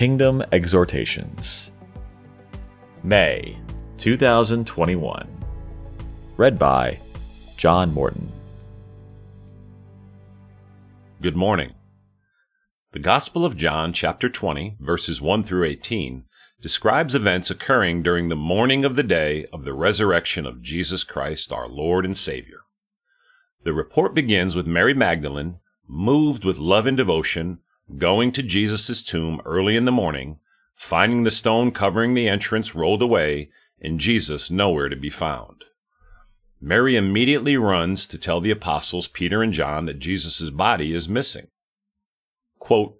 Kingdom Exhortations. May 2021. Read by John Morton. Good morning. The Gospel of John, chapter 20, verses 1 through 18, describes events occurring during the morning of the day of the resurrection of Jesus Christ, our Lord and Savior. The report begins with Mary Magdalene, moved with love and devotion, going to Jesus' tomb early in the morning, finding the stone covering the entrance rolled away, and Jesus nowhere to be found. Mary immediately runs to tell the apostles Peter and John that Jesus' body is missing. Quote,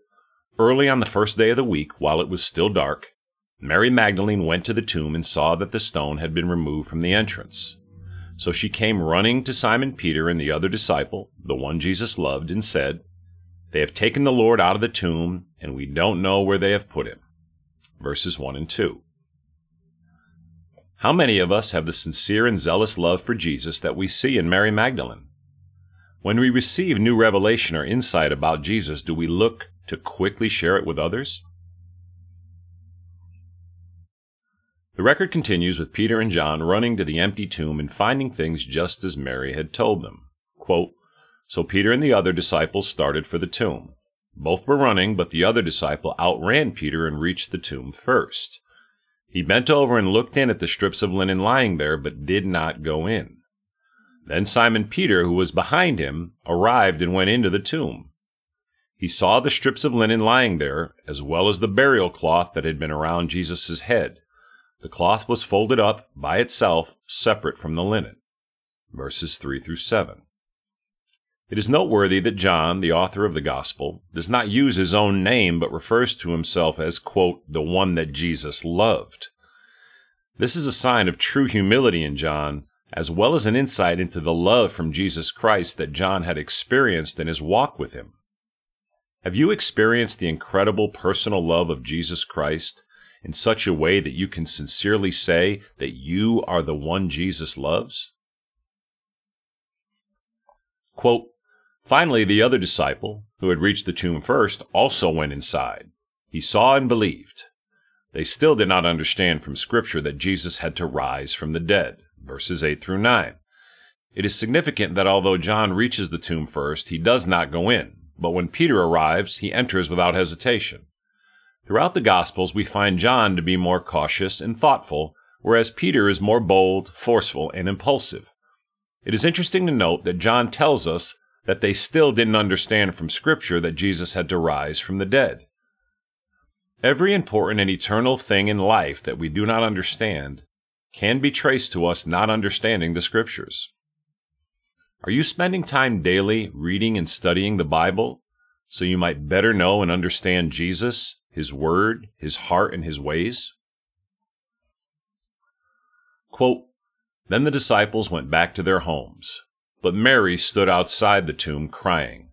Early on the first day of the week, while it was still dark, Mary Magdalene went to the tomb and saw that the stone had been removed from the entrance. So she came running to Simon Peter and the other disciple, the one Jesus loved, and said, They have taken the Lord out of the tomb, and we don't know where they have put him. Verses 1 and 2. How many of us have the sincere and zealous love for Jesus that we see in Mary Magdalene? When we receive new revelation or insight about Jesus, do we look to quickly share it with others? The record continues with Peter and John running to the empty tomb and finding things just as Mary had told them. Quote, so Peter and the other disciples started for the tomb. Both were running, but the other disciple outran Peter and reached the tomb first. He bent over and looked in at the strips of linen lying there, but did not go in. Then Simon Peter, who was behind him, arrived and went into the tomb. He saw the strips of linen lying there, as well as the burial cloth that had been around Jesus' head. The cloth was folded up by itself, separate from the linen. Verses 3 through 7. It is noteworthy that John, the author of the Gospel, does not use his own name but refers to himself as, quote, the one that Jesus loved. This is a sign of true humility in John, as well as an insight into the love from Jesus Christ that John had experienced in his walk with him. Have you experienced the incredible personal love of Jesus Christ in such a way that you can sincerely say that you are the one Jesus loves? Quote, Finally, the other disciple, who had reached the tomb first, also went inside. He saw and believed. They still did not understand from Scripture that Jesus had to rise from the dead. Verses 8 through 9. It is significant that although John reaches the tomb first, he does not go in, but when Peter arrives, he enters without hesitation. Throughout the Gospels, we find John to be more cautious and thoughtful, whereas Peter is more bold, forceful, and impulsive. It is interesting to note that John tells us that they still didn't understand from Scripture that Jesus had to rise from the dead. Every important and eternal thing in life that we do not understand can be traced to us not understanding the Scriptures. Are you spending time daily reading and studying the Bible so you might better know and understand Jesus his word, his heart, and his ways? Quote, then the disciples went back to their homes, but Mary stood outside the tomb crying.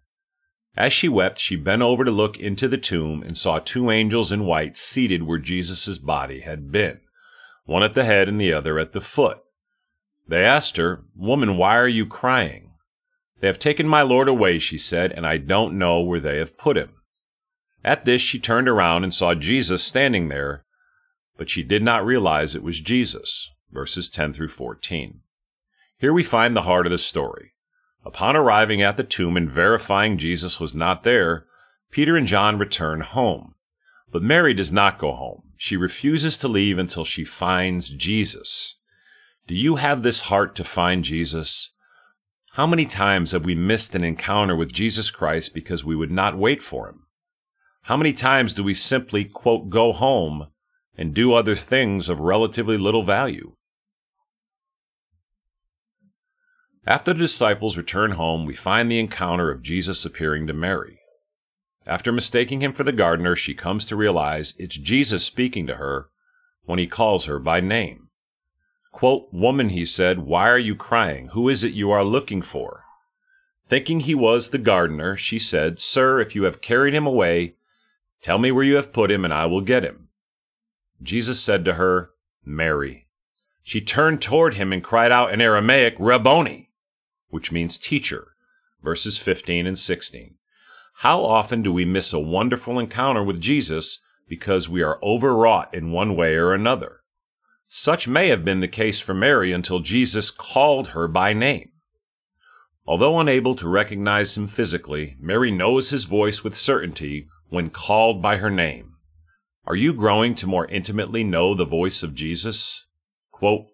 As she wept, she bent over to look into the tomb and saw two angels in white seated where Jesus' body had been, one at the head and the other at the foot. They asked her, Woman, why are you crying? They have taken my Lord away, she said, and I don't know where they have put him. At this, she turned around and saw Jesus standing there, but she did not realize it was Jesus. Verses 10 through 14. Here we find the heart of the story. Upon arriving at the tomb and verifying Jesus was not there, Peter and John return home. But Mary does not go home. She refuses to leave until she finds Jesus. Do you have this heart to find Jesus? How many times have we missed an encounter with Jesus Christ because we would not wait for him? How many times do we simply, quote, go home and do other things of relatively little value? After the disciples return home, we find the encounter of Jesus appearing to Mary. After mistaking him for the gardener, she comes to realize it's Jesus speaking to her when he calls her by name. Quote, Woman, he said, why are you crying? Who is it you are looking for? Thinking he was the gardener, she said, Sir, if you have carried him away, Tell me where you have put him, and I will get him. Jesus said to her, Mary. She turned toward him and cried out in Aramaic, Rabboni, which means teacher, verses 15 and 16. How often do we miss a wonderful encounter with Jesus because we are overwrought in one way or another. Such may have been the case for Mary until Jesus called her by name. Although unable to recognize him physically, Mary knows his voice with certainty when called by her name. Are you growing to more intimately know the voice of Jesus? Quote,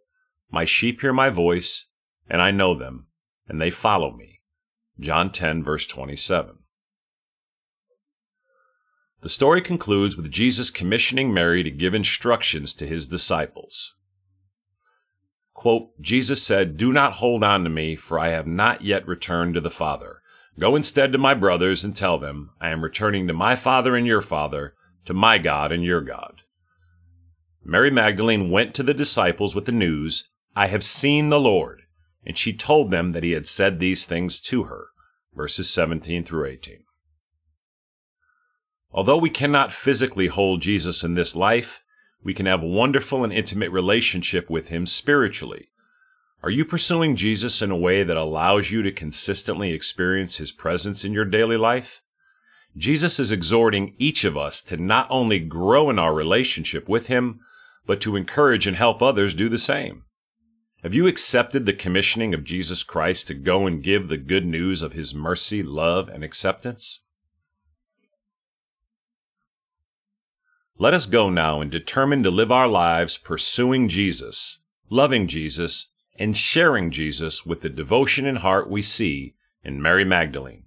My sheep hear my voice, and I know them, and they follow me. John 10, verse 27. The story concludes with Jesus commissioning Mary to give instructions to his disciples. Quote, Jesus said, Do not hold on to me, for I have not yet returned to the Father. Go instead to my brothers and tell them, I am returning to my Father and your Father, to my God and your God. Mary Magdalene went to the disciples with the news, I have seen the Lord, and she told them that he had said these things to her. Verses 17 through 18. Although we cannot physically hold Jesus in this life, we can have a wonderful and intimate relationship with him spiritually. Are you pursuing Jesus in a way that allows you to consistently experience his presence in your daily life? Jesus is exhorting each of us to not only grow in our relationship with him, but to encourage and help others do the same. Have you accepted the commissioning of Jesus Christ to go and give the good news of his mercy, love, and acceptance? Let us go now and determine to live our lives pursuing Jesus, loving Jesus, and sharing Jesus with the devotion and heart we see in Mary Magdalene.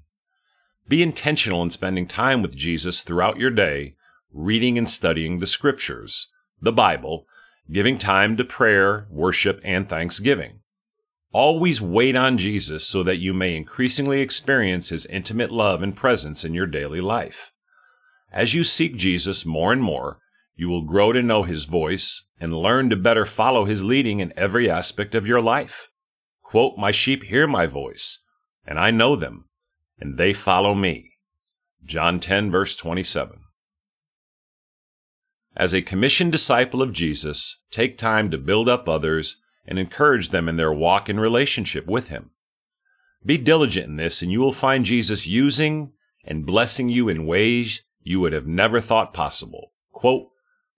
Be intentional in spending time with Jesus throughout your day, reading and studying the Scriptures, the Bible, giving time to prayer, worship, and thanksgiving. Always wait on Jesus so that you may increasingly experience his intimate love and presence in your daily life. As you seek Jesus more and more, you will grow to know his voice and learn to better follow his leading in every aspect of your life. Quote, My sheep hear my voice, and I know them, and they follow me. John 10, verse 27. As a commissioned disciple of Jesus, take time to build up others and encourage them in their walk and relationship with Him. Be diligent in this, and you will find Jesus using and blessing you in ways you would have never thought possible. Quote,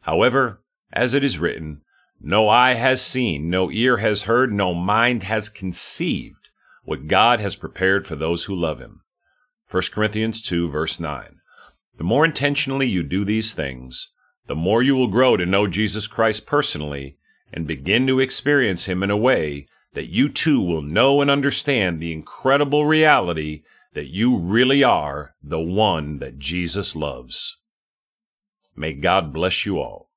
However, as it is written, no eye has seen, no ear has heard, no mind has conceived what God has prepared for those who love Him. 1 Corinthians 2, verse 9. The more intentionally you do these things, the more you will grow to know Jesus Christ personally and begin to experience Him in a way that you too will know and understand the incredible reality that you really are the one that Jesus loves. May God bless you all.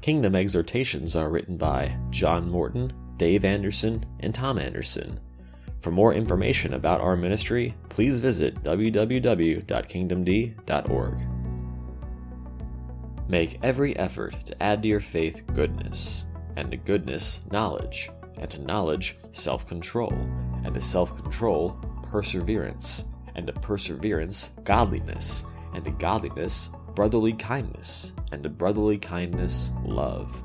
Kingdom exhortations are written by John Morton, Dave Anderson, and Tom Anderson. For more information about our ministry, please visit www.kingdomd.org. Make every effort to add to your faith goodness and to goodness, knowledge, and to knowledge, self control, and to self control, perseverance, and to perseverance, godliness, and to godliness, brotherly kindness, and to brotherly kindness, love.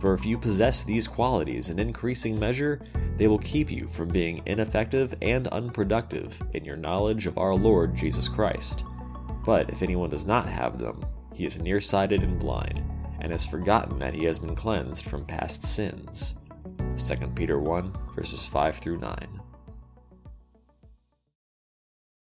For if you possess these qualities in increasing measure, they will keep you from being ineffective and unproductive in your knowledge of our Lord Jesus Christ. But if anyone does not have them, he is nearsighted and blind and has forgotten that he has been cleansed from past sins. 2 Peter 1, verses 5 through 9.